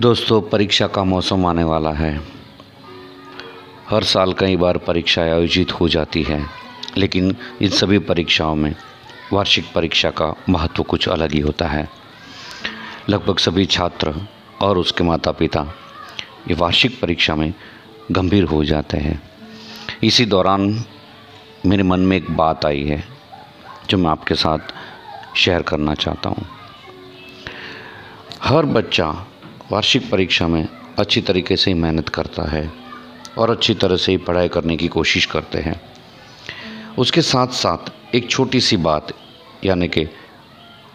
दोस्तों, परीक्षा का मौसम आने वाला है। हर साल कई बार परीक्षाएँ आयोजित हो जाती हैं, लेकिन इन सभी परीक्षाओं में वार्षिक परीक्षा का महत्व कुछ अलग ही होता है। लगभग सभी छात्र और उसके माता पिता ये वार्षिक परीक्षा में गंभीर हो जाते हैं। इसी दौरान मेरे मन में एक बात आई है, जो मैं आपके साथ शेयर करना चाहता हूँ। हर बच्चा वार्षिक परीक्षा में अच्छी तरीके से ही मेहनत करता है और अच्छी तरह से ही पढ़ाई करने की कोशिश करते हैं। उसके साथ साथ एक छोटी सी बात, यानी कि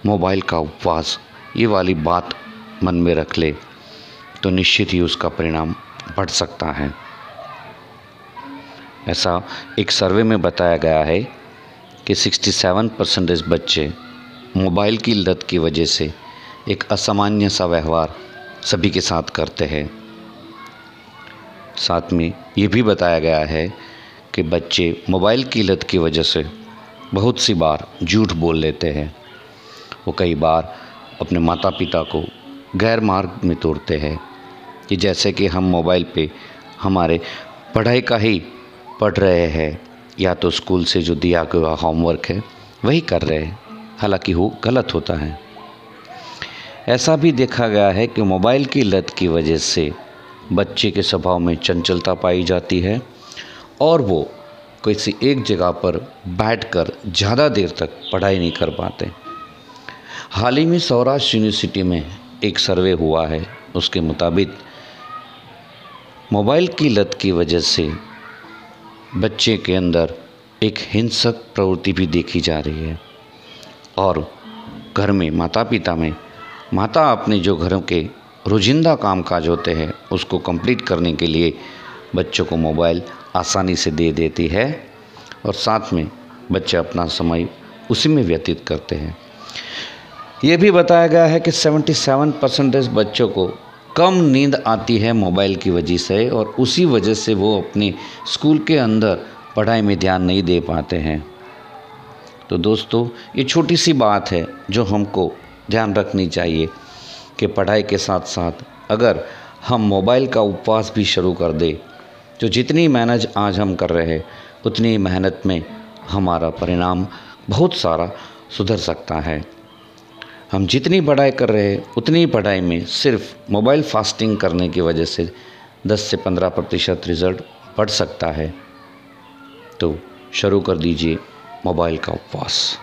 मोबाइल का उपवास, ये वाली बात मन में रख ले तो निश्चित ही उसका परिणाम बढ़ सकता है। ऐसा एक सर्वे में बताया गया है कि 67 परसेंटेज बच्चे मोबाइल की लत की वजह से एक असामान्य सा व्यवहार सभी के साथ करते हैं। साथ में ये भी बताया गया है कि बच्चे मोबाइल की लत की वजह से बहुत सी बार झूठ बोल लेते हैं। वो कई बार अपने माता पिता को गैर मार्ग में तोड़ते हैं कि जैसे कि हम मोबाइल पे हमारे पढ़ाई का ही पढ़ रहे हैं या तो स्कूल से जो दिया गया होमवर्क है, वही कर रहे हैं। हालाँकि वो गलत होता है। ऐसा भी देखा गया है कि मोबाइल की लत की वजह से बच्चे के स्वभाव में चंचलता पाई जाती है और वो किसी एक जगह पर बैठकर ज़्यादा देर तक पढ़ाई नहीं कर पाते। हाल ही में सौराष्ट्र यूनिवर्सिटी में एक सर्वे हुआ है, उसके मुताबिक मोबाइल की लत की वजह से बच्चे के अंदर एक हिंसक प्रवृत्ति भी देखी जा रही है और घर में माता पिता में माता अपने जो घरों के रोजिंदा काम काज होते हैं, उसको कंप्लीट करने के लिए बच्चों को मोबाइल आसानी से दे देती है और साथ में बच्चे अपना समय उसी में व्यतीत करते हैं। ये भी बताया गया है कि 77 परसेंटेज बच्चों को कम नींद आती है मोबाइल की वजह से और उसी वजह से वो अपने स्कूल के अंदर पढ़ाई में ध्यान नहीं दे पाते हैं। तो दोस्तों, ये छोटी सी बात है जो हमको ध्यान रखनी चाहिए कि पढ़ाई के साथ साथ अगर हम मोबाइल का उपवास भी शुरू कर दे तो जितनी मेहनत आज हम कर रहे हैं, उतनी मेहनत में हमारा परिणाम बहुत सारा सुधर सकता है। हम जितनी पढ़ाई कर रहे हैं, उतनी पढ़ाई में सिर्फ़ मोबाइल फास्टिंग करने की वजह से 10 से 15 प्रतिशत रिज़ल्ट बढ़ सकता है। तो शुरू कर दीजिए मोबाइल का उपवास।